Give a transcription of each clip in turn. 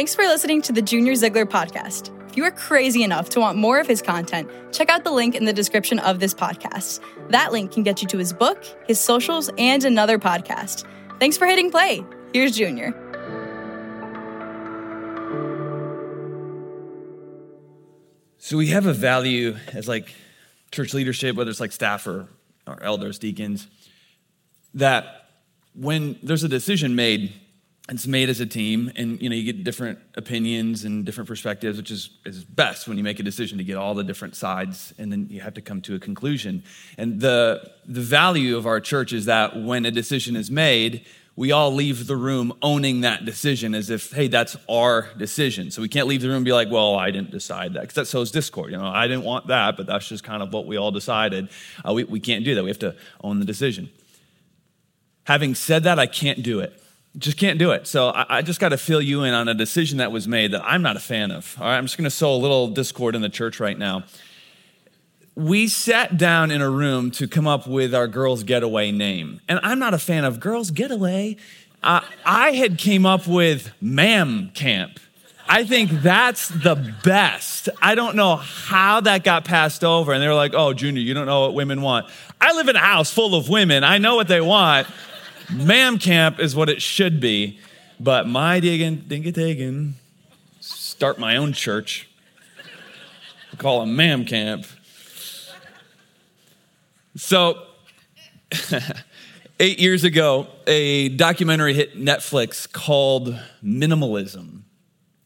Thanks for listening to the Junior Ziegler podcast. If you are crazy enough to want more of his content, check out the link in the description of this podcast. That link can get you to his book, his socials, and another podcast. Thanks for hitting play. Here's Junior. So we have a value as like church leadership, whether it's like staff or, or elders, deacons, that when there's a decision made, it's made as a team, and you know you get different opinions and different perspectives, which is is best when you make a decision to get all the different sides, and then you have to come to a conclusion. And the the value of our church is that when a decision is made, we all leave the room owning that decision as if, hey, that's our decision. So we can't leave the room and be like, well, I didn't decide that. Because that sows discord. You know, I didn't want that, but that's just kind of what we all decided. Uh, we, we can't do that. We have to own the decision. Having said that, I can't do it. Just can't do it. So I, I just got to fill you in on a decision that was made that I'm not a fan of. All right, I'm just going to sow a little discord in the church right now. We sat down in a room to come up with our girls getaway name and i'm not a fan of girls getaway. Uh, i had came up with mam camp. I think that's the best. I don't know how that got passed over and they were like oh junior you don't know what women want. I live in a house full of women. I know what they want mam camp is what it should be but my digging dinga digging start my own church call it mam camp so, eight years ago, a documentary hit Netflix called Minimalism.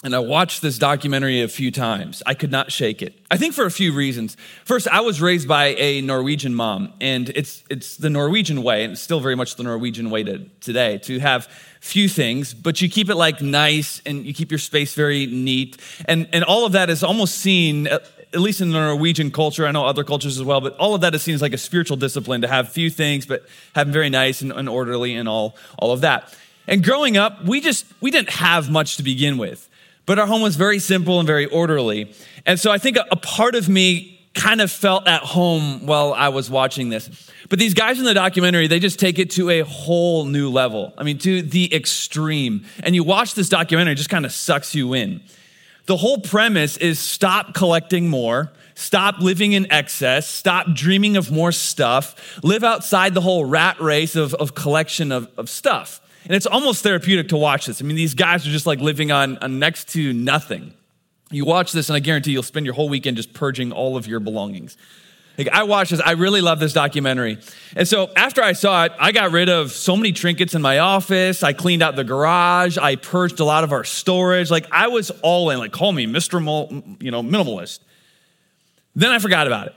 And I watched this documentary a few times. I could not shake it. I think for a few reasons. First, I was raised by a Norwegian mom, and it's, it's the Norwegian way, and it's still very much the Norwegian way to, today, to have few things, but you keep it like nice and you keep your space very neat. And, and all of that is almost seen at least in the Norwegian culture, I know other cultures as well, but all of that is seen as like a spiritual discipline to have few things, but have them very nice and, and orderly and all, all of that. And growing up, we just, we didn't have much to begin with, but our home was very simple and very orderly. And so I think a, a part of me kind of felt at home while I was watching this. But these guys in the documentary, they just take it to a whole new level. I mean, to the extreme. And you watch this documentary, it just kind of sucks you in. The whole premise is stop collecting more, stop living in excess, stop dreaming of more stuff, live outside the whole rat race of, of collection of, of stuff. And it's almost therapeutic to watch this. I mean, these guys are just like living on, on next to nothing. You watch this, and I guarantee you'll spend your whole weekend just purging all of your belongings. Like I watched this, I really love this documentary. And so after I saw it, I got rid of so many trinkets in my office. I cleaned out the garage. I purged a lot of our storage. Like I was all in, like call me Mr. you know, minimalist. Then I forgot about it.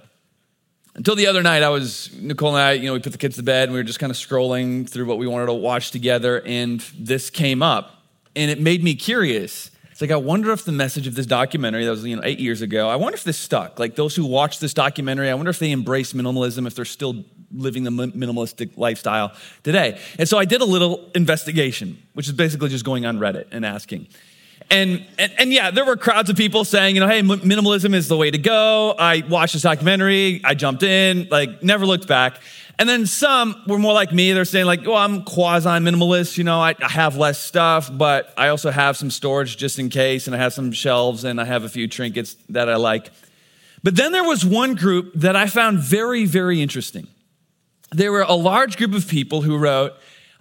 Until the other night, I was, Nicole and I, you know, we put the kids to bed and we were just kind of scrolling through what we wanted to watch together. And this came up and it made me curious it's like, I wonder if the message of this documentary that was, you know, eight years ago, I wonder if this stuck. Like those who watched this documentary, I wonder if they embrace minimalism, if they're still living the minimalistic lifestyle today. And so I did a little investigation, which is basically just going on Reddit and asking. And, and, and, yeah, there were crowds of people saying, you know, hey, minimalism is the way to go. I watched this documentary, I jumped in, like, never looked back. And then some were more like me. They're saying, like, well, I'm quasi minimalist. You know, I, I, have less stuff, but I also have some storage just in case, and I have some shelves, and I have a few trinkets that I like. But then there was one group that I found very, very interesting. There were a large group of people who wrote,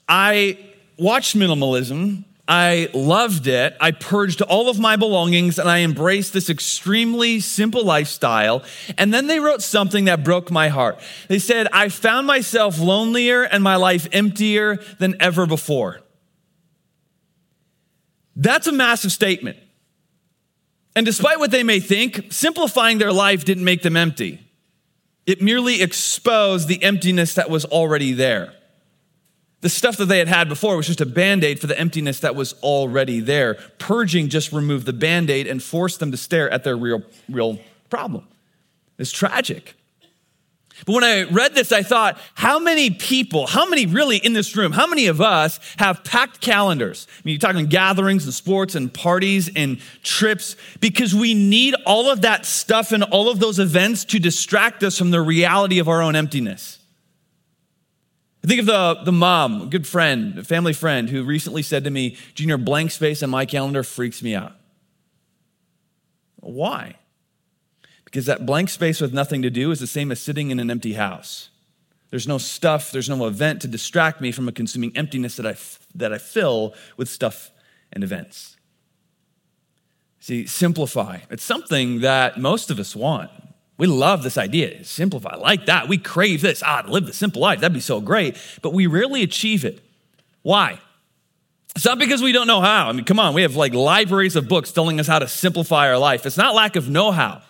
I watched minimalism I loved it. I purged all of my belongings and I embraced this extremely simple lifestyle. And then they wrote something that broke my heart. They said, I found myself lonelier and my life emptier than ever before. That's a massive statement. And despite what they may think, simplifying their life didn't make them empty. It merely exposed the emptiness that was already there. The stuff that they had had before was just a band aid for the emptiness that was already there. Purging just removed the band aid and forced them to stare at their real, real problem. It's tragic. But when I read this, I thought, how many people, how many really in this room, how many of us have packed calendars? I mean, you're talking gatherings and sports and parties and trips because we need all of that stuff and all of those events to distract us from the reality of our own emptiness. I think of the, the mom, good friend, family friend, who recently said to me, Junior, blank space on my calendar freaks me out. Why? Because that blank space with nothing to do is the same as sitting in an empty house. There's no stuff, there's no event to distract me from a consuming emptiness that I, that I fill with stuff and events. See, simplify. It's something that most of us want. We love this idea, simplify, like that. We crave this. Ah, to live the simple life, that'd be so great. But we rarely achieve it. Why? It's not because we don't know how. I mean, come on, we have like libraries of books telling us how to simplify our life. It's not lack of know how.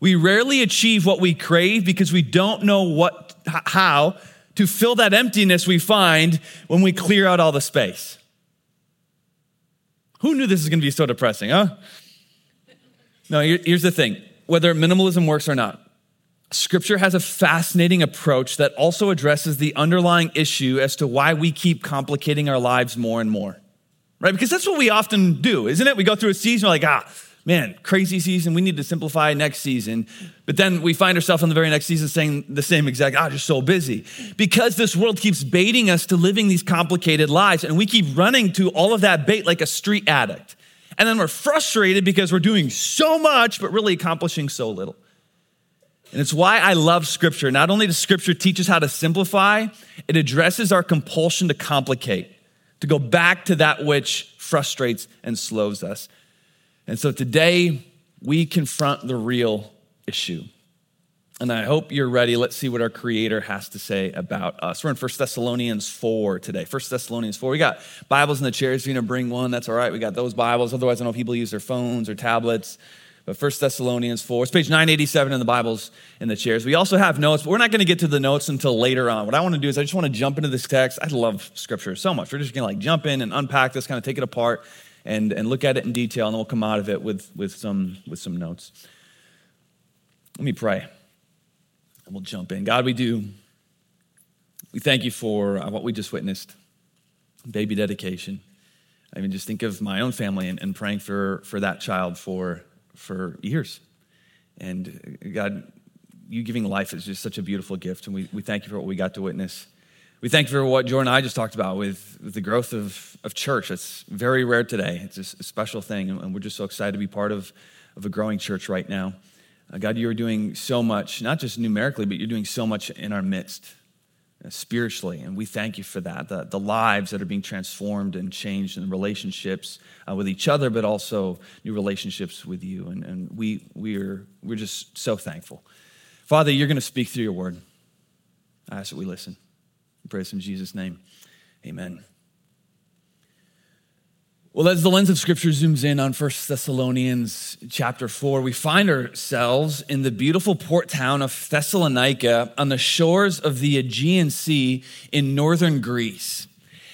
We rarely achieve what we crave because we don't know what, how to fill that emptiness we find when we clear out all the space. Who knew this was going to be so depressing, huh? No, here's the thing whether minimalism works or not, Scripture has a fascinating approach that also addresses the underlying issue as to why we keep complicating our lives more and more. Right? Because that's what we often do, isn't it? We go through a season, we're like, ah, man, crazy season, we need to simplify next season. But then we find ourselves in the very next season saying the same exact, ah, just so busy. Because this world keeps baiting us to living these complicated lives, and we keep running to all of that bait like a street addict. And then we're frustrated because we're doing so much, but really accomplishing so little. And it's why I love Scripture. Not only does Scripture teach us how to simplify, it addresses our compulsion to complicate, to go back to that which frustrates and slows us. And so today, we confront the real issue. And I hope you're ready. Let's see what our Creator has to say about us. We're in 1 Thessalonians 4 today. 1 Thessalonians 4. We got Bibles in the chairs. If you're going to bring one, that's all right. We got those Bibles. Otherwise, I know people use their phones or tablets. But 1 Thessalonians 4. It's page 987 in the Bibles in the chairs. We also have notes, but we're not going to get to the notes until later on. What I want to do is I just want to jump into this text. I love Scripture so much. We're just going to like jump in and unpack this, kind of take it apart and, and look at it in detail, and then we'll come out of it with, with, some, with some notes. Let me pray and we'll jump in. God, we do. We thank you for uh, what we just witnessed baby dedication. I mean, just think of my own family and, and praying for, for that child for, for years. And uh, God, you giving life is just such a beautiful gift. And we, we thank you for what we got to witness. We thank you for what Jordan and I just talked about with, with the growth of, of church. It's very rare today. It's a special thing. And we're just so excited to be part of, of a growing church right now. Uh, God, you are doing so much, not just numerically, but you're doing so much in our midst uh, spiritually. And we thank you for that. The, the lives that are being transformed and changed, and relationships uh, with each other, but also new relationships with you. And, and we, we are, we're just so thankful. Father, you're going to speak through your word. I ask that we listen. Pray in Jesus' name. Amen. Well, as the lens of Scripture zooms in on 1 Thessalonians chapter 4, we find ourselves in the beautiful port town of Thessalonica on the shores of the Aegean Sea in northern Greece.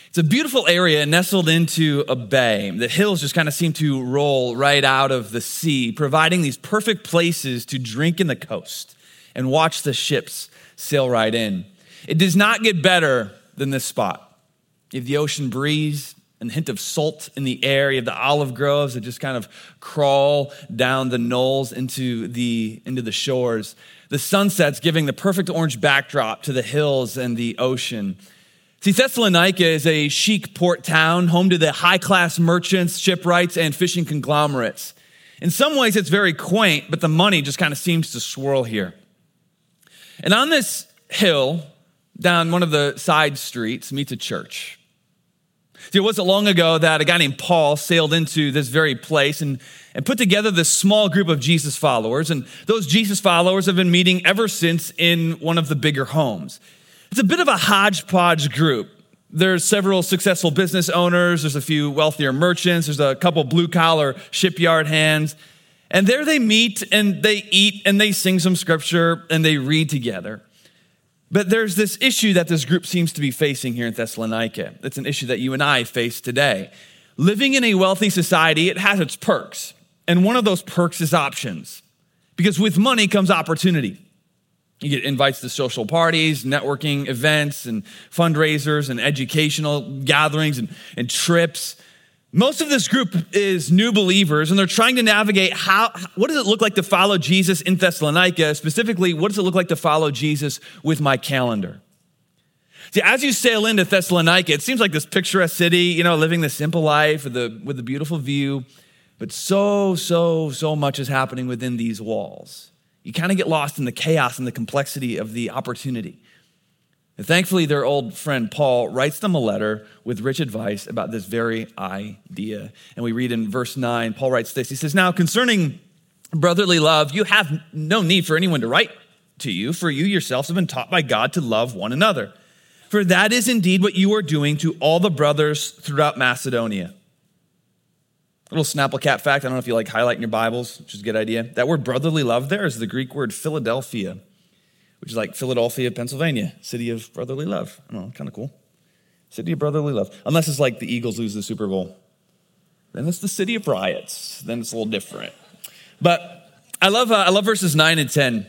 It's a beautiful area nestled into a bay. The hills just kind of seem to roll right out of the sea, providing these perfect places to drink in the coast and watch the ships sail right in. It does not get better than this spot. You have the ocean breeze, and hint of salt in the air. You have the olive groves that just kind of crawl down the knolls into the, into the shores. The sunsets giving the perfect orange backdrop to the hills and the ocean. See, Thessalonica is a chic port town, home to the high class merchants, shipwrights, and fishing conglomerates. In some ways, it's very quaint, but the money just kind of seems to swirl here. And on this hill, down one of the side streets, meets a church. It wasn't long ago that a guy named Paul sailed into this very place and, and put together this small group of Jesus followers. And those Jesus followers have been meeting ever since in one of the bigger homes. It's a bit of a hodgepodge group. There's several successful business owners, there's a few wealthier merchants, there's a couple blue collar shipyard hands. And there they meet and they eat and they sing some scripture and they read together. But there's this issue that this group seems to be facing here in Thessalonica. It's an issue that you and I face today. Living in a wealthy society, it has its perks. And one of those perks is options. Because with money comes opportunity. You get invites to social parties, networking events, and fundraisers, and educational gatherings, and, and trips. Most of this group is new believers, and they're trying to navigate how, what does it look like to follow Jesus in Thessalonica? Specifically, what does it look like to follow Jesus with my calendar? See, as you sail into Thessalonica, it seems like this picturesque city, you know, living the simple life with a, with beautiful view. But so, so, so much is happening within these walls. You kind of get lost in the chaos and the complexity of the opportunity. And thankfully, their old friend Paul writes them a letter with rich advice about this very idea. And we read in verse 9, Paul writes this He says, Now, concerning brotherly love, you have no need for anyone to write to you, for you yourselves have been taught by God to love one another. For that is indeed what you are doing to all the brothers throughout Macedonia. A little Snapple fact I don't know if you like highlighting your Bibles, which is a good idea. That word brotherly love there is the Greek word Philadelphia, which is like Philadelphia, Pennsylvania, city of brotherly love. I don't know, kind of cool. City of brotherly love. Unless it's like the Eagles lose the Super Bowl. Then it's the city of riots. Then it's a little different. But I love, uh, I love verses 9 and 10.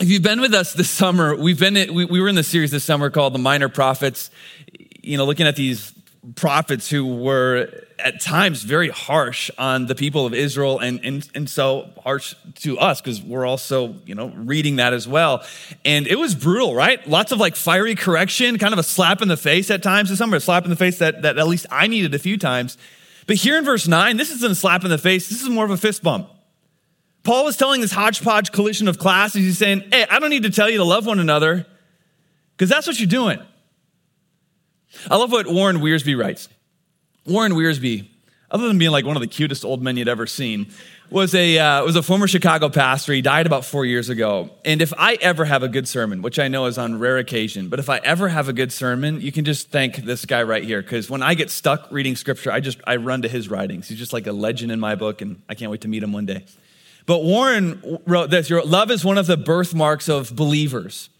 If you've been with us this summer, we've been, we, we were in the series this summer called The Minor Prophets, you know, looking at these prophets who were at times very harsh on the people of Israel and, and, and so harsh to us because we're also, you know, reading that as well. And it was brutal, right? Lots of like fiery correction, kind of a slap in the face at times to some, a slap in the face that, that at least I needed a few times. But here in verse 9, this isn't a slap in the face, this is more of a fist bump. Paul was telling this hodgepodge collision of classes, he's saying, Hey, I don't need to tell you to love one another because that's what you're doing. I love what Warren Wiersbe writes. Warren Wiersbe, other than being like one of the cutest old men you'd ever seen, was a, uh, was a former Chicago pastor. He died about four years ago. And if I ever have a good sermon, which I know is on rare occasion, but if I ever have a good sermon, you can just thank this guy right here. Because when I get stuck reading scripture, I just I run to his writings. He's just like a legend in my book, and I can't wait to meet him one day. But Warren wrote this Your Love is one of the birthmarks of believers.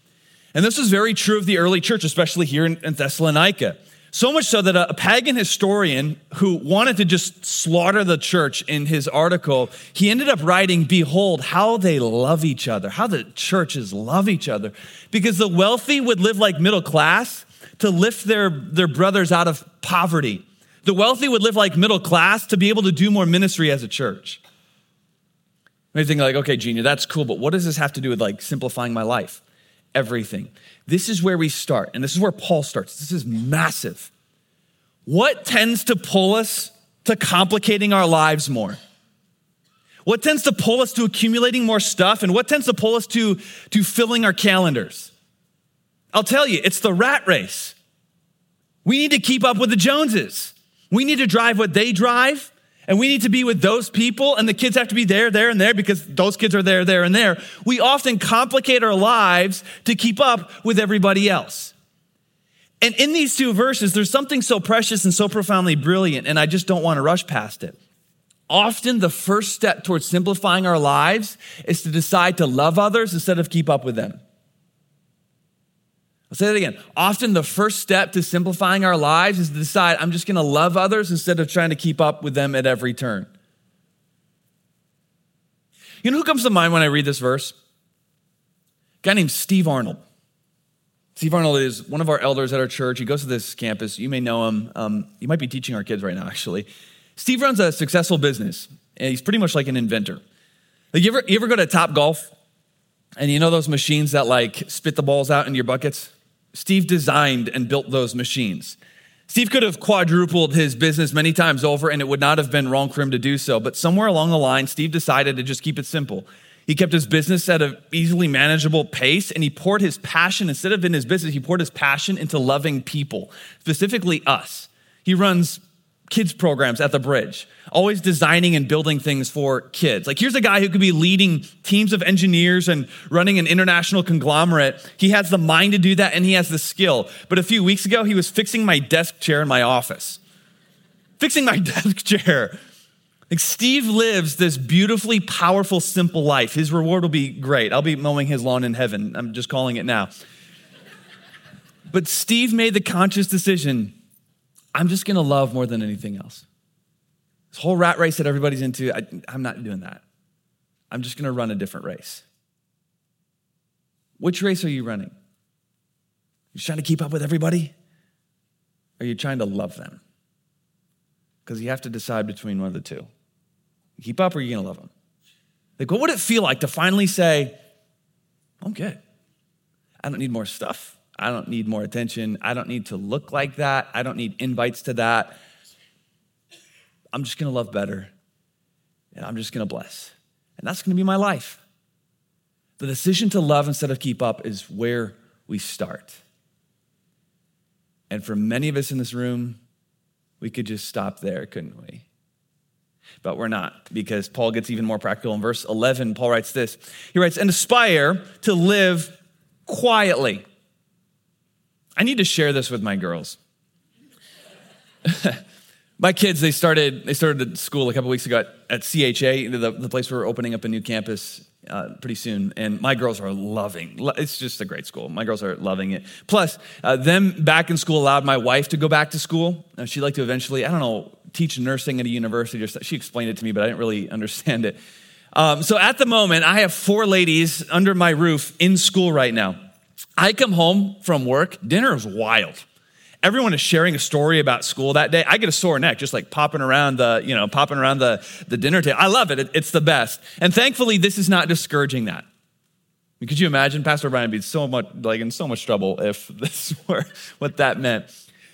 And this was very true of the early church, especially here in, Thessalonica. So much so that a, pagan historian who wanted to just slaughter the church in his article, he ended up writing, Behold, how they love each other, how the churches love each other. Because the wealthy would live like middle class to lift their, their brothers out of poverty. The wealthy would live like middle class to be able to do more ministry as a church. Maybe think like, okay, Junior, that's cool, but what does this have to do with like simplifying my life? everything. This is where we start, and this is where Paul starts. This is massive. What tends to pull us to complicating our lives more? What tends to pull us to accumulating more stuff, and what tends to pull us to, to filling our calendars? I'll tell you, it's the rat race. We need to keep up with the Joneses. We need to drive what they drive and we need to be with those people, and the kids have to be there, there, and there because those kids are there, there, and there. We often complicate our lives to keep up with everybody else. And in these two verses, there's something so precious and so profoundly brilliant, and I just don't want to rush past it. Often, the first step towards simplifying our lives is to decide to love others instead of keep up with them. I'll say that again. Often the first step to simplifying our lives is to decide I'm just going to love others instead of trying to keep up with them at every turn. You know who comes to mind when I read this verse? A guy named Steve Arnold. Steve Arnold is one of our elders at our church. He goes to this campus. You may know him. Um, he might be teaching our kids right now, actually. Steve runs a successful business, and he's pretty much like an inventor. Like you ever, you ever go to Top Golf, and you know those machines that like spit the balls out into your buckets? Steve designed and built those machines. Steve could have quadrupled his business many times over, and it would not have been wrong for him to do so. But somewhere along the line, Steve decided to just keep it simple. He kept his business at an easily manageable pace, and he poured his passion, instead of in his business, he poured his passion into loving people, specifically us. He runs kids programs at the bridge, always designing and building things for kids. Like here's a guy who could be leading teams of engineers and running an international conglomerate. He has the mind to do that and he has the skill. But a few weeks ago, he was fixing my desk chair in my office. Fixing my desk chair. Like Steve lives this beautifully powerful, simple life. His reward will be great. I'll be mowing his lawn in heaven. I'm just calling it now. But Steve made the conscious decision I'm just to love more than anything else. This whole rat race that everybody's into, I, I'm not doing that. I'm just to run a different race. Which race are you running? You trying to keep up with everybody? Are you trying to love them? Because you have to decide between one of the two. Keep up or are you going to love them? Like, what would it feel like to finally say, I'm good. I don't need more stuff. I don't need more attention. I don't need to look like that. I don't need invites to that. I'm just going to love better and I'm just going to bless. And that's going to be my life. The decision to love instead of keep up is where we start. And for many of us in this room, we could just stop there, couldn't we? But we're not, because Paul gets even more practical. In verse 11, Paul writes this He writes, and aspire to live quietly. I need to share this with my girls. my kids, they started, they started school a couple weeks ago at, at CHA, the, the place where we're opening up a new campus uh, pretty soon, and my girls are loving. It's just a great school. My girls are loving it. Plus, uh, them back in school allowed my wife to go back to school. Uh, she'd like to eventually, I don't know, teach nursing at a university. Or she explained it to me, but I didn't really understand it. Um, so at the moment, I have four ladies under my roof in school right now. I come home from work. Dinner is wild everyone is sharing a story about school that day. I get a sore neck just like popping around the, you know, popping around the, the dinner table. I love it. it. It's the best. And thankfully, this is not discouraging that. Could you imagine Pastor Brian be so much like in so much trouble if this were what that meant?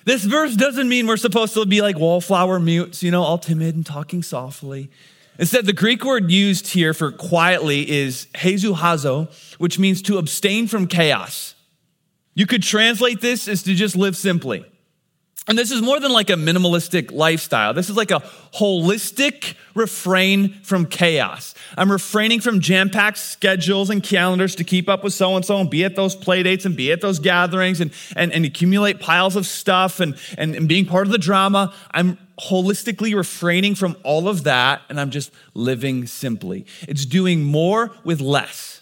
This verse doesn't mean we're supposed to be like wallflower mutes, you know, all timid and talking softly. Instead, the Greek word used here for quietly is hesuchazo, which means to abstain from chaos. You could translate this as to just live simply. And this is more than like a minimalistic lifestyle. This is like a holistic refrain from chaos. I'm refraining from jam packed schedules and calendars to keep up with so and so and be at those play dates and be at those gatherings and, and, and accumulate piles of stuff and, and, and being part of the drama. I'm holistically refraining from all of that and I'm just living simply. It's doing more with less.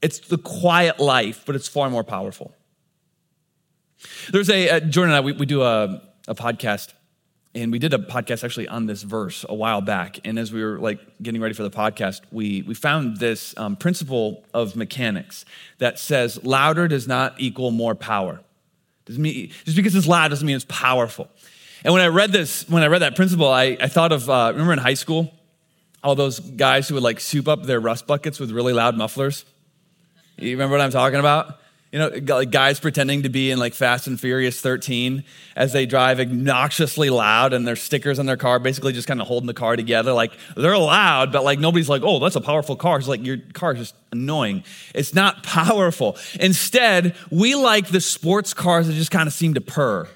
It's the quiet life, but it's far more powerful. There's a, uh, Jordan and I, we, we do a, a podcast and we did a podcast actually on this verse a while back. And as we were like getting ready for the podcast we, we found this um, principle of mechanics that says louder does not equal more power. Doesn't mean, just because it's loud doesn't mean it's powerful. And when i read this when i read that principle i, I thought of uh, remember in high school all those guys who would like soup up their rust buckets with really loud mufflers? You remember what i'm talking about you know, guys pretending to be in like Fast and Furious 13 as they drive obnoxiously loud and their stickers on their car basically just kind of holding the car together. Like they're loud, but like nobody's like, oh, that's a powerful car. It's like your car is just annoying. It's not powerful. Instead, we like the sports cars that just kind of seem to purr.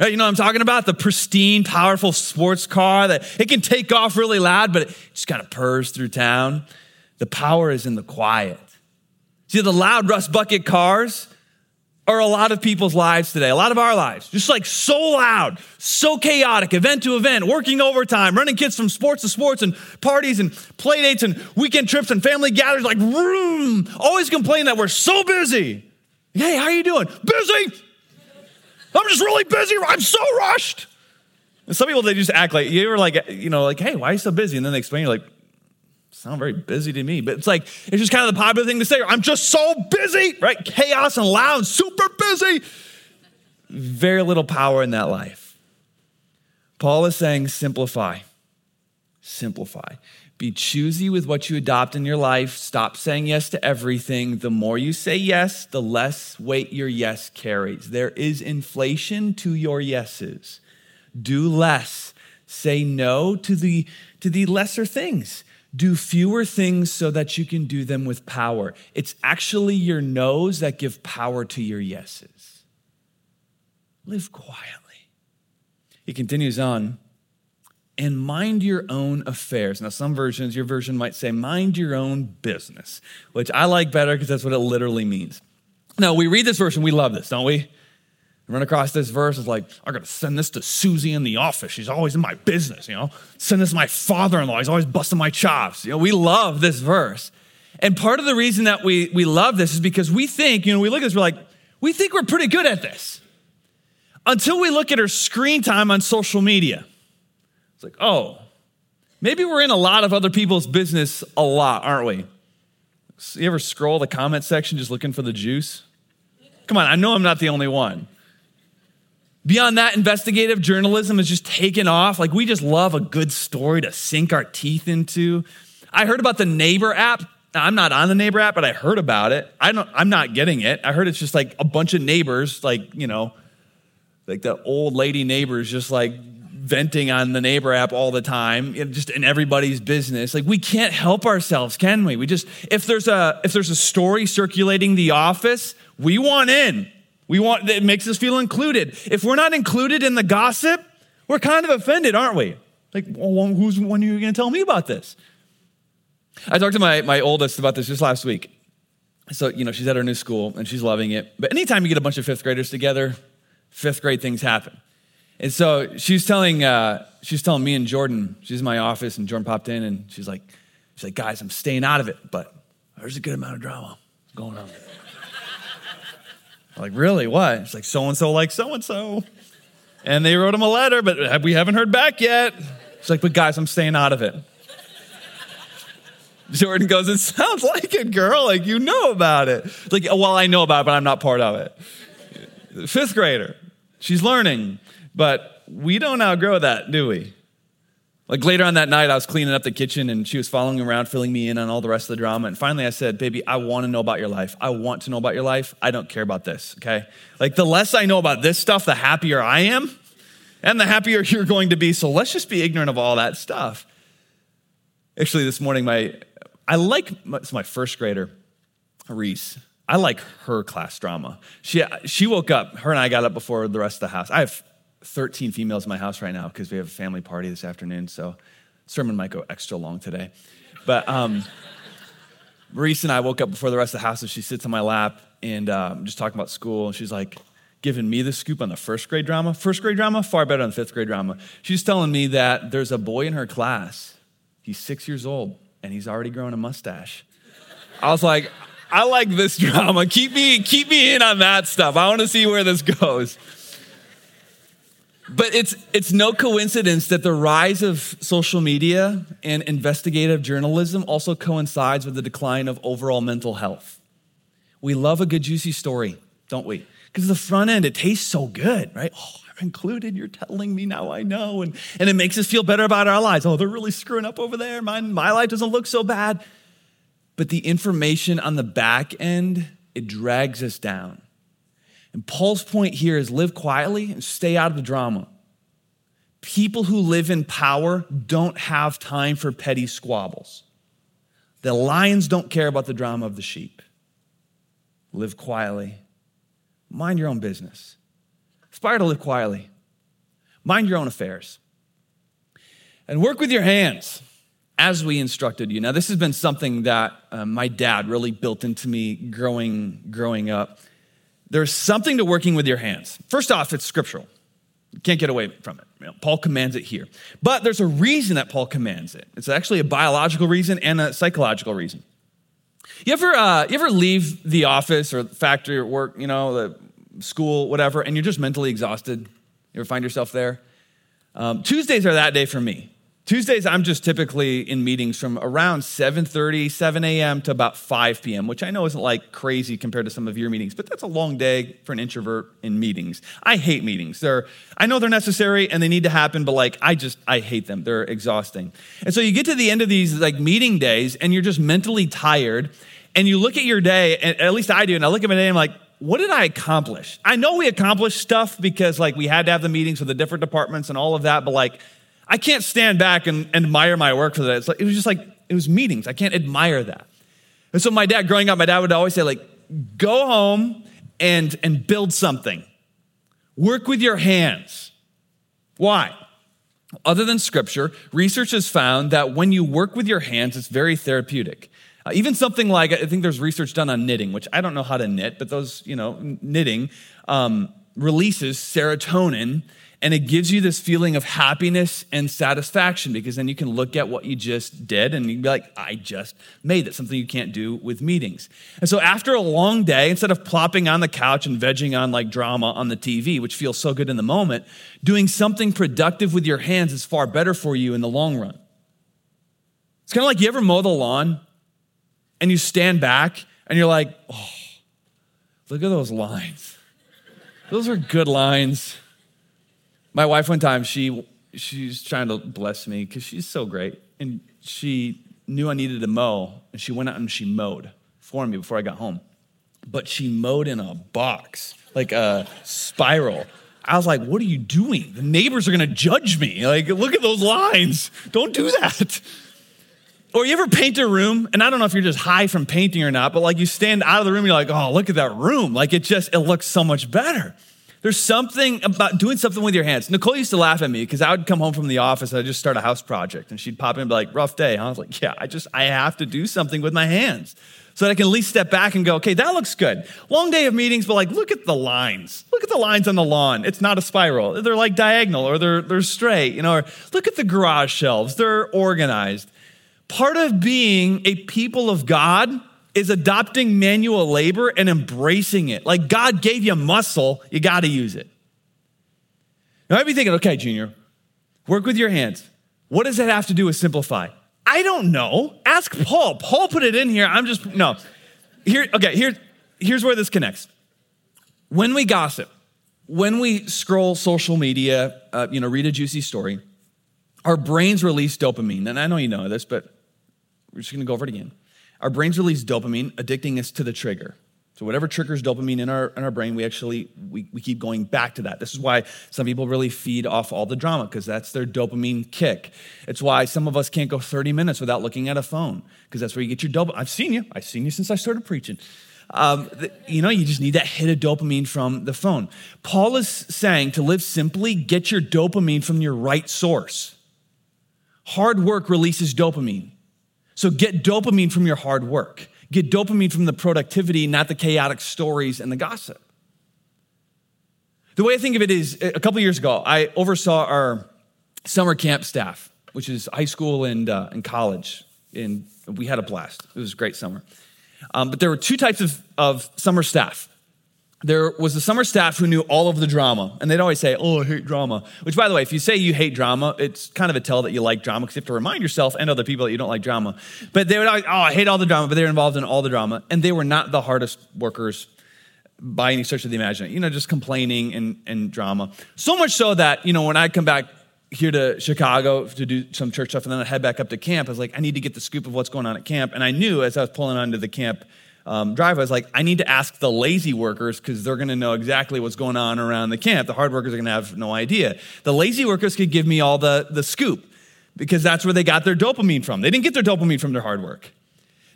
You know what I'm talking about? The pristine, powerful sports car that it can take off really loud, but it just kind of purrs through town. The power is in the quiet. See, the loud rust bucket cars are a lot of people's lives today, a lot of our lives. Just like so loud, so chaotic, event to event, working overtime, running kids from sports to sports and parties and play dates and weekend trips and family gatherings, like room. Always complain that we're so busy. Hey, how you doing? Busy. I'm just really busy. I'm so rushed. And some people they just act like you ever like you know like hey why are you so busy and then they explain you're like sound very busy to me, but it's like, it's just kind of the popular thing to say. I'm just so busy, right? Chaos and loud, super busy. Very little power in that life. Paul is saying, simplify. Simplify. Be choosy with what you adopt in your life. Stop saying yes to everything. The more you say yes, the less weight your yes carries. There is inflation to your yeses. Do less. Say no to the, to the lesser things. Do fewer things so that you can do them with power. It's actually your no's that give power to your yeses. Live quietly. He continues on, and mind your own affairs. Now, some versions, your version might say, mind your own business, which I like better because that's what it literally means. Now, we read this verse and we love this, don't we? Run across this verse. It's like, going to send this to Susie in the office. She's always in my business, you know. Send this to my father in law. He's always busting my chops. You know, we love this verse. And part of the reason that we, we love this is because we think, you know, we look at this, we're like, we think we're pretty good at this. Until we look at her screen time on social media. It's like, oh, maybe we're in a lot of other people's business a lot, aren't we? You ever scroll the comment section just looking for the juice? Come on, I know I'm not the only one. Beyond that, investigative journalism has just taken off. Like, we just love a good story to sink our teeth into. I heard about the Neighbor app. I'm not on the neighbor app, but I heard about it. I don't, I'm not getting it. I heard it's just like a bunch of neighbors, like, you know, like the old lady neighbors just like venting on the neighbor app all the time, just in everybody's business. Like we can't help ourselves, can we? We just if there's a if there's a story circulating the office, we want in. We want it makes us feel included. If we're not included in the gossip, we're kind of offended, aren't we? Like, well, who's when are you going to tell me about this? I talked to my, my oldest about this just last week. So, you know, she's at her new school and she's loving it. But anytime you get a bunch of fifth graders together, fifth grade things happen. And so she's telling, uh, she's telling me and Jordan, she's in my office and Jordan popped in and she's like, she's like, guys, I'm staying out of it, but there's a good amount of drama going on. Like, really? What? It's like, so and so like so and so. And they wrote him a letter, but we haven't heard back yet. She's like, but guys, I'm staying out of it. Jordan goes, It sounds like it, girl. Like, you know about it. Like, oh, well, I know about it, but I'm not part of it. Fifth grader. She's learning, but we don't outgrow that, do we? Like later on that night, I was cleaning up the kitchen and she was following around, filling me in on all the rest of the drama. And finally, I said, Baby, I want to know about your life. I want to know about your life. I don't care about this, okay? Like the less I know about this stuff, the happier I am and the happier you're going to be. So let's just be ignorant of all that stuff. Actually, this morning, my I like my, my first grader, Reese. I like her class drama. She, she woke up, her and I got up before the rest of the house. I have 13 females in my house right now because we have a family party this afternoon, so sermon might go extra long today. But um, Reese and I woke up before the rest of the house, and she sits on my lap and um, just talking about school, and she's like, giving me the scoop on the first grade drama. First grade drama, far better than fifth grade drama. She's telling me that there's a boy in her class, he's six years old, and he's already grown a mustache. I was like, I like this drama. Keep me, keep me in on that stuff. I want to see where this goes. But it's, it's no coincidence that the rise of social media and investigative journalism also coincides with the decline of overall mental health. We love a good, juicy story, don't we? Because the front end, it tastes so good, right? Oh, I'm included. You're telling me now I know. And, and it makes us feel better about our lives. Oh, they're really screwing up over there. My, my life doesn't look so bad. But the information on the back end, it drags us down. And Paul's point here is live quietly and stay out of the drama. People who live in power don't have time for petty squabbles. The lions don't care about the drama of the sheep. Live quietly. Mind your own business. Aspire to live quietly. Mind your own affairs. And work with your hands as we instructed you. Now, this has been something that uh, my dad really built into me growing, growing up. There's something to working with your hands. First off, it's scriptural. You can't get away from it. You know, Paul commands it here. But there's a reason that Paul commands it. It's actually a biological reason and a psychological reason. You ever, uh, you ever leave the office or factory or work, you know, the school, whatever, and you're just mentally exhausted? You ever find yourself there? Um, Tuesdays are that day for me. Tuesdays, I'm just typically in meetings from around 7:30, 7 a.m. to about 5 p.m., which I know isn't like crazy compared to some of your meetings, but that's a long day for an introvert in meetings. I hate meetings. They're, I know they're necessary and they need to happen, but like I just I hate them. They're exhausting. And so you get to the end of these like meeting days, and you're just mentally tired, and you look at your day, and at least I do, and I look at my day, and I'm like, what did I accomplish? I know we accomplished stuff because like we had to have the meetings with the different departments and all of that, but like I can't stand back and, and admire my work for that. Like, it was just like, it was meetings. I can't admire that. And so my dad, growing up, my dad would always say, like, go home and, and build something. Work with your hands. Why? Other than scripture, research has found that when you work with your hands, it's very therapeutic. Uh, even something like, I think there's research done on knitting, which I don't know how to knit, but those, you know, knitting um, releases serotonin and it gives you this feeling of happiness and satisfaction because then you can look at what you just did and you be like, I just made it, something you can't do with meetings. And so after a long day, instead of plopping on the couch and vegging on like drama on the TV, which feels so good in the moment, doing something productive with your hands is far better for you in the long run. It's kind of like you ever mow the lawn and you stand back and you're like, oh, look at those lines. Those are good lines. My wife, one time, she she's trying to bless me because she's so great, and she knew I needed to mow, and she went out and she mowed for me before I got home. But she mowed in a box, like a spiral. I was like, what are you doing? The neighbors are gonna judge me. Like, look at those lines. Don't do that. Or you ever paint a room, and I don't know if you're just high from painting or not, but like you stand out of the room, you're like, oh, look at that room. Like it just, it looks so much better. There's something about doing something with your hands. Nicole used to laugh at me because I would come home from the office and I'd just start a house project, and she'd pop in and be like, rough day. I was like, yeah, I just, I have to do something with my hands so that I can at least step back and go, okay, that looks good. Long day of meetings, but like, look at the lines. Look at the lines on the lawn. It's not a spiral. They're like diagonal or they're, they're straight, you know, or look at the garage shelves. They're organized. Part of being a people of God is adopting manual labor and embracing it. Like God gave you muscle, you got to use it. Now, I'd be thinking, okay, Junior, work with your hands. What does that have to do with simplify? I don't know. Ask Paul. Paul put it in here. I'm just, no. Here, okay, here, here's where this connects. When we gossip, when we scroll social media, uh, you know, read a juicy story, our brains release dopamine. And I know you know this, but we're just gonna go over it again. Our brains release dopamine, addicting us to the trigger. So whatever triggers dopamine in our, in our brain, we actually, we, we keep going back to that. This is why some people really feed off all the drama, because that's their dopamine kick. It's why some of us can't go 30 minutes without looking at a phone, because that's where you get your dopamine. I've seen you. I've seen you since I started preaching. Um, you know, you just need that hit of dopamine from the phone. Paul is saying to live simply, get your dopamine from your right source. Hard work releases dopamine. So get dopamine from your hard work. Get dopamine from the productivity, not the chaotic stories and the gossip. The way I think of it is a couple years ago, I oversaw our summer camp staff, which is high school and, uh, and college. And we had a blast. It was a great summer. Um, but there were two types of, of summer staff there was the summer staff who knew all of the drama, and they'd always say, Oh, I hate drama. Which, by the way, if you say you hate drama, it's kind of a tell that you like drama because you have to remind yourself and other people that you don't like drama. But they were like, Oh, I hate all the drama, but they're involved in all the drama. And they were not the hardest workers by any stretch of the imagination, you know, just complaining and, and drama. So much so that, you know, when I come back here to Chicago to do some church stuff and then I head back up to camp, I was like, I need to get the scoop of what's going on at camp. And I knew as I was pulling onto the camp um, drive, I was like, I need to ask the lazy workers because they're going to know exactly what's going on around the camp. The hard workers are going to have no idea. The lazy workers could give me all the, the scoop because that's where they got their dopamine from. They didn't get their dopamine from their hard work.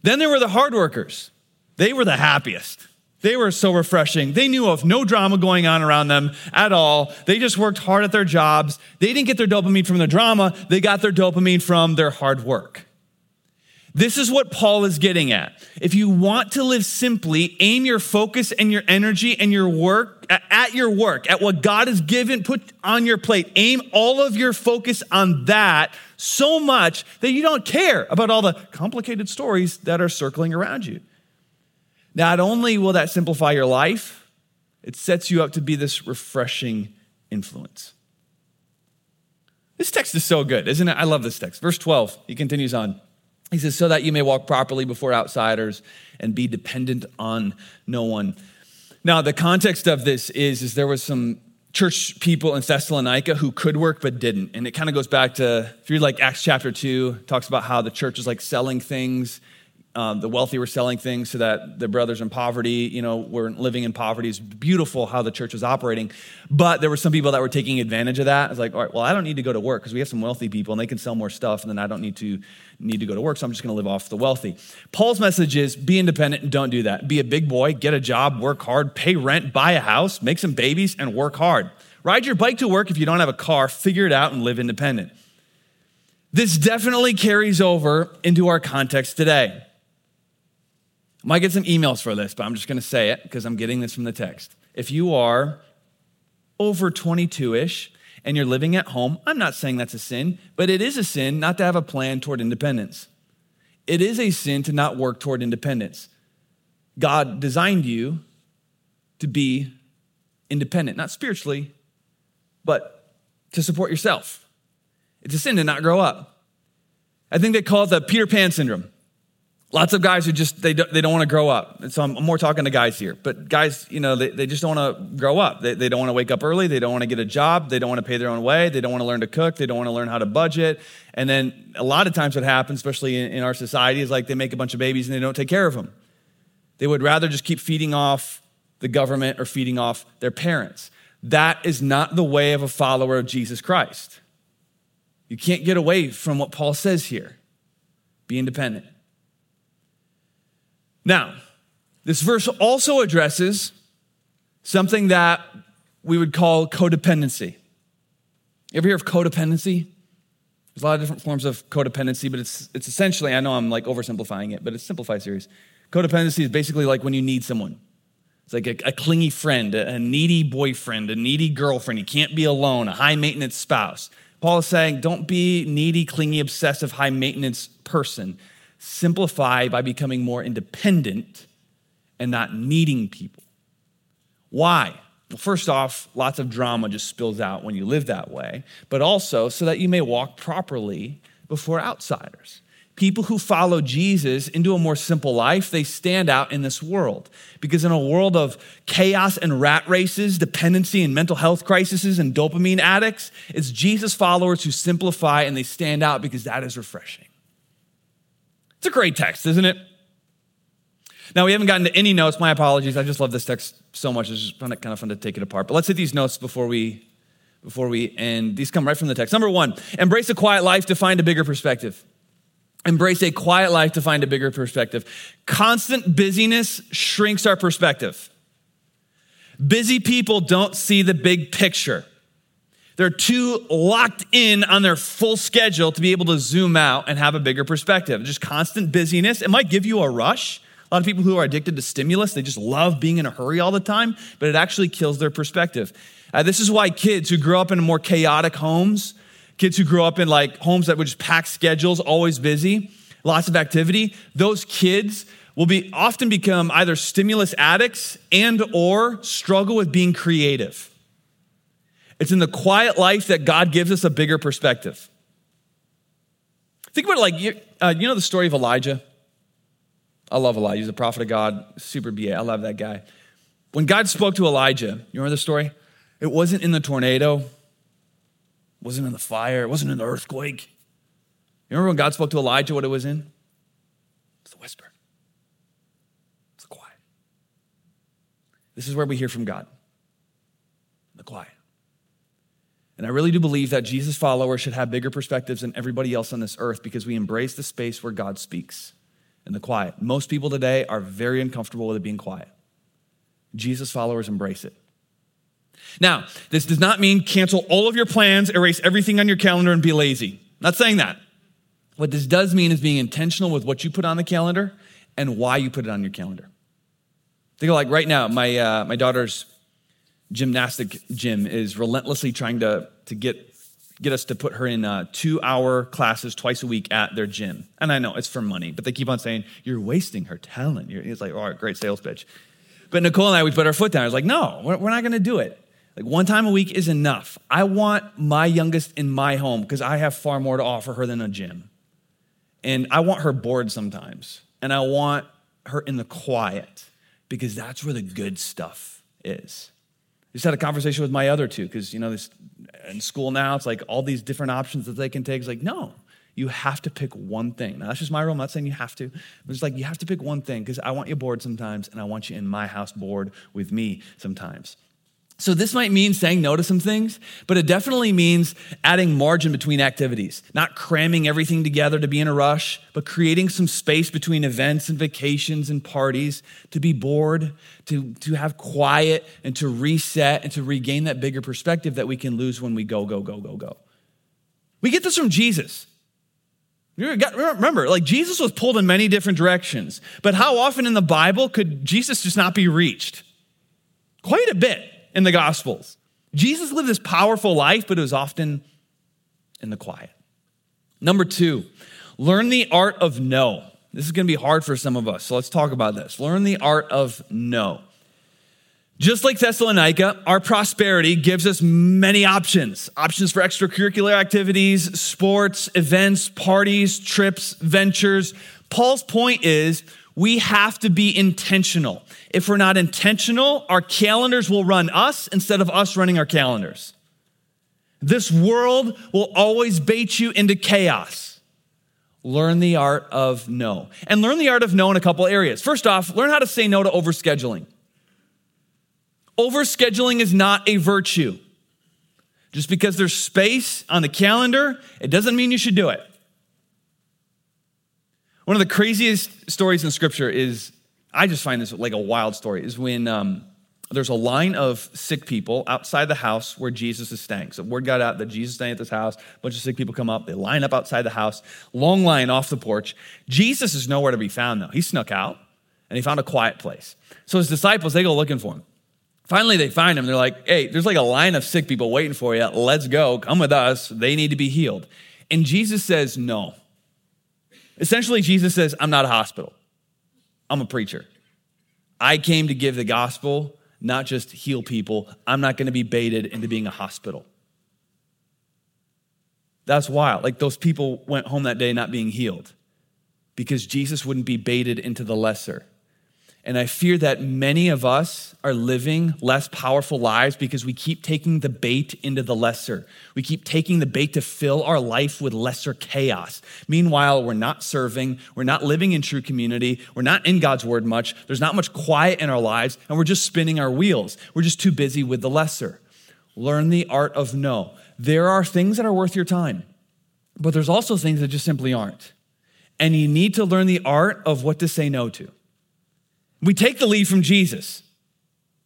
Then there were the hard workers. They were the happiest. They were so refreshing. They knew of no drama going on around them at all. They just worked hard at their jobs. They didn't get their dopamine from the drama, they got their dopamine from their hard work. This is what Paul is getting at. If you want to live simply, aim your focus and your energy and your work at your work, at what God has given, put on your plate. Aim all of your focus on that so much that you don't care about all the complicated stories that are circling around you. Not only will that simplify your life, it sets you up to be this refreshing influence. This text is so good, isn't it? I love this text. Verse 12, he continues on. He says, so that you may walk properly before outsiders and be dependent on no one. Now, the context of this is, is there was some church people in Thessalonica who could work but didn't. And it kind of goes back to, if you're like Acts chapter 2, talks about how the church is like selling things um, the wealthy were selling things so that the brothers in poverty, you know, weren't living in poverty. It's beautiful how the church was operating. But there were some people that were taking advantage of that. It's like, all right, well, I don't need to go to work because we have some wealthy people and they can sell more stuff, and then I don't need to need to go to work, so I'm just going to live off the wealthy. Paul's message is be independent and don't do that. Be a big boy, get a job, work hard, pay rent, buy a house, make some babies, and work hard. Ride your bike to work if you don't have a car, figure it out and live independent. This definitely carries over into our context today. I might get some emails for this, but I'm just going to say it because I'm getting this from the text. If you are over 22 ish and you're living at home, I'm not saying that's a sin, but it is a sin not to have a plan toward independence. It is a sin to not work toward independence. God designed you to be independent, not spiritually, but to support yourself. It's a sin to not grow up. I think they call it the Peter Pan syndrome. Lots of guys who just they don't, they don't want to grow up. And so I'm more talking to guys here. But guys, you know, they, they just don't want to grow up. They, they don't want to wake up early. They don't want to get a job. They don't want to pay their own way. They don't want to learn to cook. They don't want to learn how to budget. And then a lot of times what happens, especially in, in our society, is like they make a bunch of babies and they don't take care of them. They would rather just keep feeding off the government or feeding off their parents. That is not the way of a follower of Jesus Christ. You can't get away from what Paul says here. Be independent. Now, this verse also addresses something that we would call codependency. You ever hear of codependency? There's a lot of different forms of codependency, but it's, it's essentially, I know I'm like oversimplifying it, but it's simplified series. Codependency is basically like when you need someone. It's like a, a clingy friend, a, a needy boyfriend, a needy girlfriend. You can't be alone, a high maintenance spouse. Paul is saying, don't be needy, clingy, obsessive, high maintenance person simplify by becoming more independent and not needing people. Why? Well, first off, lots of drama just spills out when you live that way, but also so that you may walk properly before outsiders. People who follow Jesus into a more simple life, they stand out in this world. Because in a world of chaos and rat races, dependency and mental health crises and dopamine addicts, it's Jesus followers who simplify and they stand out because that is refreshing. It's a great text, isn't it? Now, we haven't gotten to any notes. My apologies. I just love this text so much. It's just kind of fun to take it apart. But let's hit these notes before we before we end. These come right from the text. Number one, embrace a quiet life to find a bigger perspective. Embrace a quiet life to find a bigger perspective. Constant busyness shrinks our perspective. Busy people don't see the big picture. They're too locked in on their full schedule to be able to zoom out and have a bigger perspective. Just constant busyness. It might give you a rush. A lot of people who are addicted to stimulus, they just love being in a hurry all the time, but it actually kills their perspective. Uh, this is why kids who grow up in more chaotic homes, kids who grow up in like homes that would just pack schedules, always busy, lots of activity, those kids will be often become either stimulus addicts and or struggle with being creative. It's in the quiet life that God gives us a bigger perspective. Think about it like, you, uh, you know the story of Elijah? I love Elijah. He's a prophet of God, super BA. I love that guy. When God spoke to Elijah, you remember the story? It wasn't in the tornado, it wasn't in the fire, it wasn't in the earthquake. You remember when God spoke to Elijah, what it was in? It's the whisper, it's the quiet. This is where we hear from God the quiet. And I really do believe that Jesus followers should have bigger perspectives than everybody else on this earth because we embrace the space where God speaks in the quiet. Most people today are very uncomfortable with it being quiet. Jesus followers embrace it. Now, this does not mean cancel all of your plans, erase everything on your calendar, and be lazy. Not saying that. What this does mean is being intentional with what you put on the calendar and why you put it on your calendar. Think of like right now, my, uh, my daughter's gymnastic gym is relentlessly trying to, to get, get us to put her in uh, two hour classes twice a week at their gym. And I know it's for money, but they keep on saying, You're wasting her talent. You're, it's like, All right, great sales pitch. But Nicole and I, we put our foot down. I was like, No, we're, we're not going to do it. Like one time a week is enough. I want my youngest in my home because I have far more to offer her than a gym. And I want her bored sometimes. And I want her in the quiet because that's where the good stuff is just had a conversation with my other two because you know this in school now it's like all these different options that they can take. It's like no you have to pick one thing. Now that's just my rule. I'm not saying you have to but it's like you have to pick one thing because i want you bored sometimes and i want you in my house bored with me sometimes so, this might mean saying no to some things, but it definitely means adding margin between activities, not cramming everything together to be in a rush, but creating some space between events and vacations and parties to be bored, to, to have quiet, and to reset and to regain that bigger perspective that we can lose when we go, go, go, go, go. We get this from Jesus. Remember, like Jesus was pulled in many different directions, but how often in the Bible could Jesus just not be reached? Quite a bit in the Gospels. Jesus lived this powerful life, but it was often in the quiet. Number two, learn the art of no. This is going to be hard for some of us, so let's talk about this. Learn the art of no. Just like Thessalonica, our prosperity gives us many options options for extracurricular activities, sports, events, parties, trips, ventures, Paul's point is we have to be intentional. If we're not intentional, our calendars will run us instead of us running our calendars. This world will always bait you into chaos. Learn the art of no. And learn the art of no in a couple areas. First off, learn how to say no to overscheduling. Overscheduling is not a virtue. Just because there's space on the calendar, it doesn't mean you should do it. One of the craziest stories in scripture is, I just find this like a wild story, is when um, there's a line of sick people outside the house where Jesus is staying. So word got out that Jesus is staying at this house. A bunch of sick people come up. They line up outside the house. Long line off the porch. Jesus is nowhere to be found though. He snuck out and he found a quiet place. So his disciples, they go looking for him. Finally, they find him. They're like, hey, there's like a line of sick people waiting for you. Let's go. Come with us. They need to be healed. And Jesus says, no. Essentially, Jesus says, I'm not a hospital. I'm a preacher. I came to give the gospel not just heal people. I'm not going to be baited into being a hospital. That's wild. Like those people went home that day not being healed because Jesus wouldn't be baited into the lesser. And I fear that many of us are living less powerful lives because we keep taking the bait into the lesser. We keep taking the bait to fill our life with lesser chaos. Meanwhile, we're not serving, we're not living in true community, we're not in God's word much, there's not much quiet in our lives, and we're just spinning our wheels. We're just too busy with the lesser. Learn the art of no. There are things that are worth your time, but there's also things that just simply aren't. And you need to learn the art of what to say no to. We take the lead from Jesus.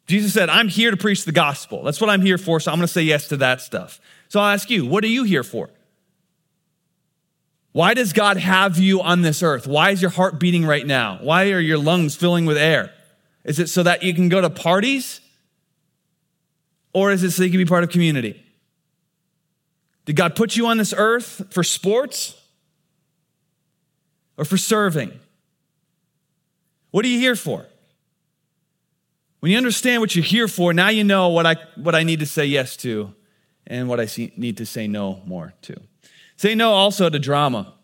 Jesus said, I'm here to preach the gospel. That's what I'm here for, so I'm going to say yes to that stuff. So I'll ask you, what are you here for? Why does God have you on this earth? Why is your heart beating right now? Why are your lungs filling with air? Is it so that you can go to parties? Or is it so you can be part of community? Did God put you on this earth for sports or for serving? What are you here for? When you understand what you're here for, now you know what I, what I need to say yes to and what I see, need to say no more to. Say no also to drama.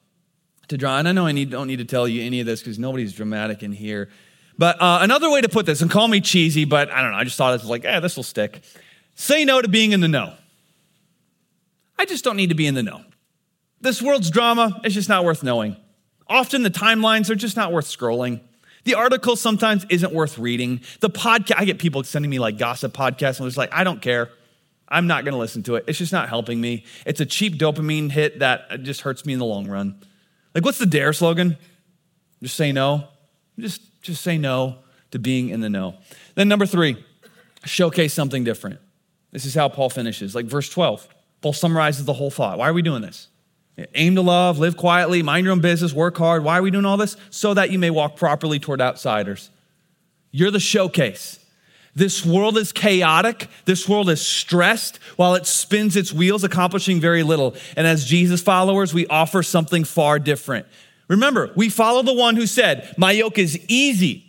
To drama. And I know I need, don't need to tell you any of this because nobody's dramatic in here. But uh, another way to put this, and call me cheesy, but I don't know, I just thought it was like, eh, this will stick. Say no to being in the know. I just don't need to be in the know. This world's drama is just not worth knowing. Often the timelines are just not worth scrolling. The article sometimes isn't worth reading. The podcast, I get people sending me like gossip podcasts, and I'm just like, I don't care. I'm not going to listen to it. It's just not helping me. It's a cheap dopamine hit that uh, just hurts me in the long run. Like, what's the DARE slogan? Just say no. Just, just say no to being in the know. Then, number three, showcase something different. This is how Paul finishes. Like verse 12, Paul summarizes the whole thought. Why are we doing this? Aim to love, live quietly, mind your own business, work hard. Why are we doing all this? So that you may walk properly toward outsiders. You're the showcase. This world is chaotic. This world is stressed while it spins its wheels, accomplishing very little. And as Jesus followers, we offer something far different. Remember, we follow the one who said, My yoke is easy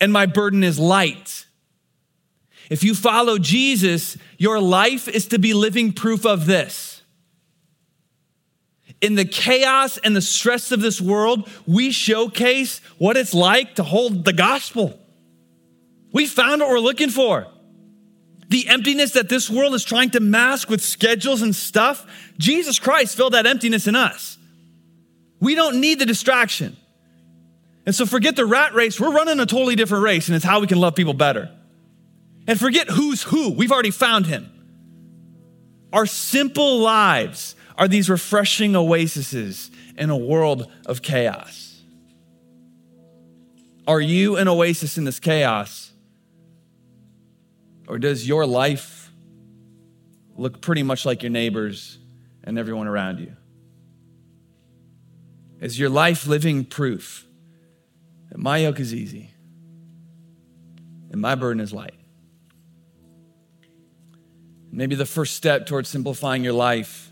and my burden is light. If you follow Jesus, your life is to be living proof of this in the chaos and the stress of this world, we showcase what it's like to hold the gospel. We found what we're looking for. The emptiness that this world is trying to mask with schedules and stuff, Jesus Christ filled that emptiness in us. We don't need the distraction. And so forget the rat race. We're running a totally different race, and it's how we can love people better. And forget who's who. We've already found him. Our simple lives are these refreshing oases in a world of chaos. Are you an oasis in this chaos? Or does your life look pretty much like your neighbors and everyone around you? Is your life living proof that my yoke is easy and my burden is light? Maybe the first step towards simplifying your life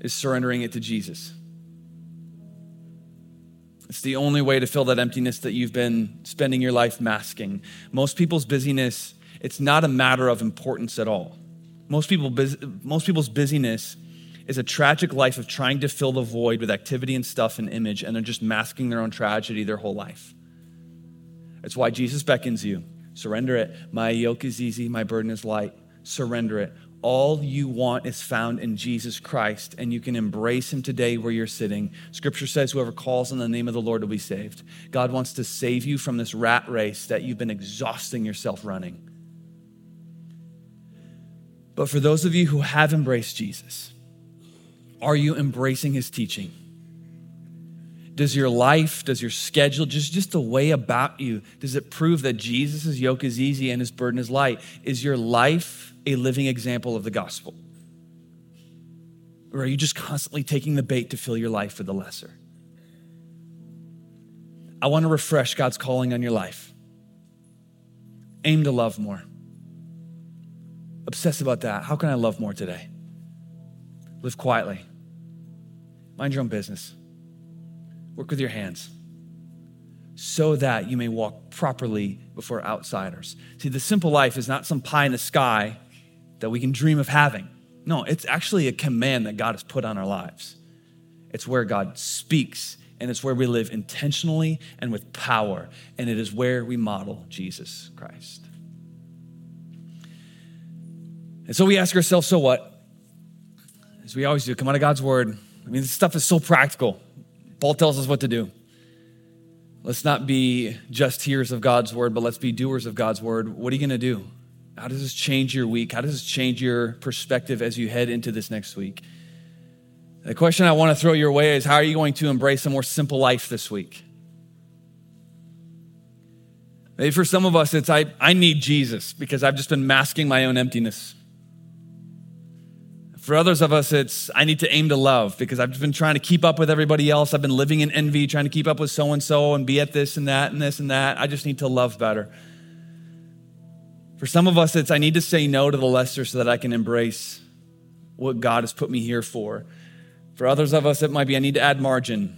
is surrendering it to Jesus. It's the only way to fill that emptiness that you've been spending your life masking. Most people's busyness, it's not a matter of importance at all. Most, people, most people's busyness is a tragic life of trying to fill the void with activity and stuff and image, and they're just masking their own tragedy their whole life. It's why Jesus beckons you surrender it. My yoke is easy, my burden is light. Surrender it. All you want is found in Jesus Christ, and you can embrace Him today where you're sitting. Scripture says, Whoever calls on the name of the Lord will be saved. God wants to save you from this rat race that you've been exhausting yourself running. But for those of you who have embraced Jesus, are you embracing His teaching? Does your life, does your schedule, just, just the way about you, does it prove that Jesus' yoke is easy and his burden is light? Is your life a living example of the gospel? Or are you just constantly taking the bait to fill your life with the lesser? I want to refresh God's calling on your life. Aim to love more. Obsess about that. How can I love more today? Live quietly. Mind your own business. Work with your hands so that you may walk properly before outsiders. See, the simple life is not some pie in the sky that we can dream of having. No, it's actually a command that God has put on our lives. It's where God speaks, and it's where we live intentionally and with power, and it is where we model Jesus Christ. And so we ask ourselves, so what? As we always do, come out of God's word. I mean, this stuff is so practical. Paul tells us what to do. Let's not be just hearers of God's word, but let's be doers of God's word. What are you going to do? How does this change your week? How does this change your perspective as you head into this next week? The question I want to throw your way is how are you going to embrace a more simple life this week? Maybe for some of us, it's I, I need Jesus because I've just been masking my own emptiness. For others of us, it's I need to aim to love because I've been trying to keep up with everybody else. I've been living in envy, trying to keep up with so and so and be at this and that and this and that. I just need to love better. For some of us, it's I need to say no to the lesser so that I can embrace what God has put me here for. For others of us, it might be I need to add margin.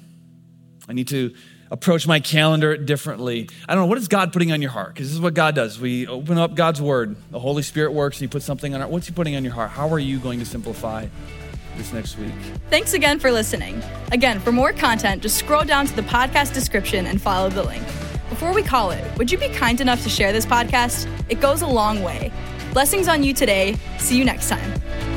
I need to approach my calendar differently. I don't know, what is God putting on your heart? Because this is what God does. We open up God's word, the Holy Spirit works, and He puts something on our What's He putting on your heart? How are you going to simplify this next week? Thanks again for listening. Again, for more content, just scroll down to the podcast description and follow the link. Before we call it, would you be kind enough to share this podcast? It goes a long way. Blessings on you today. See you next time.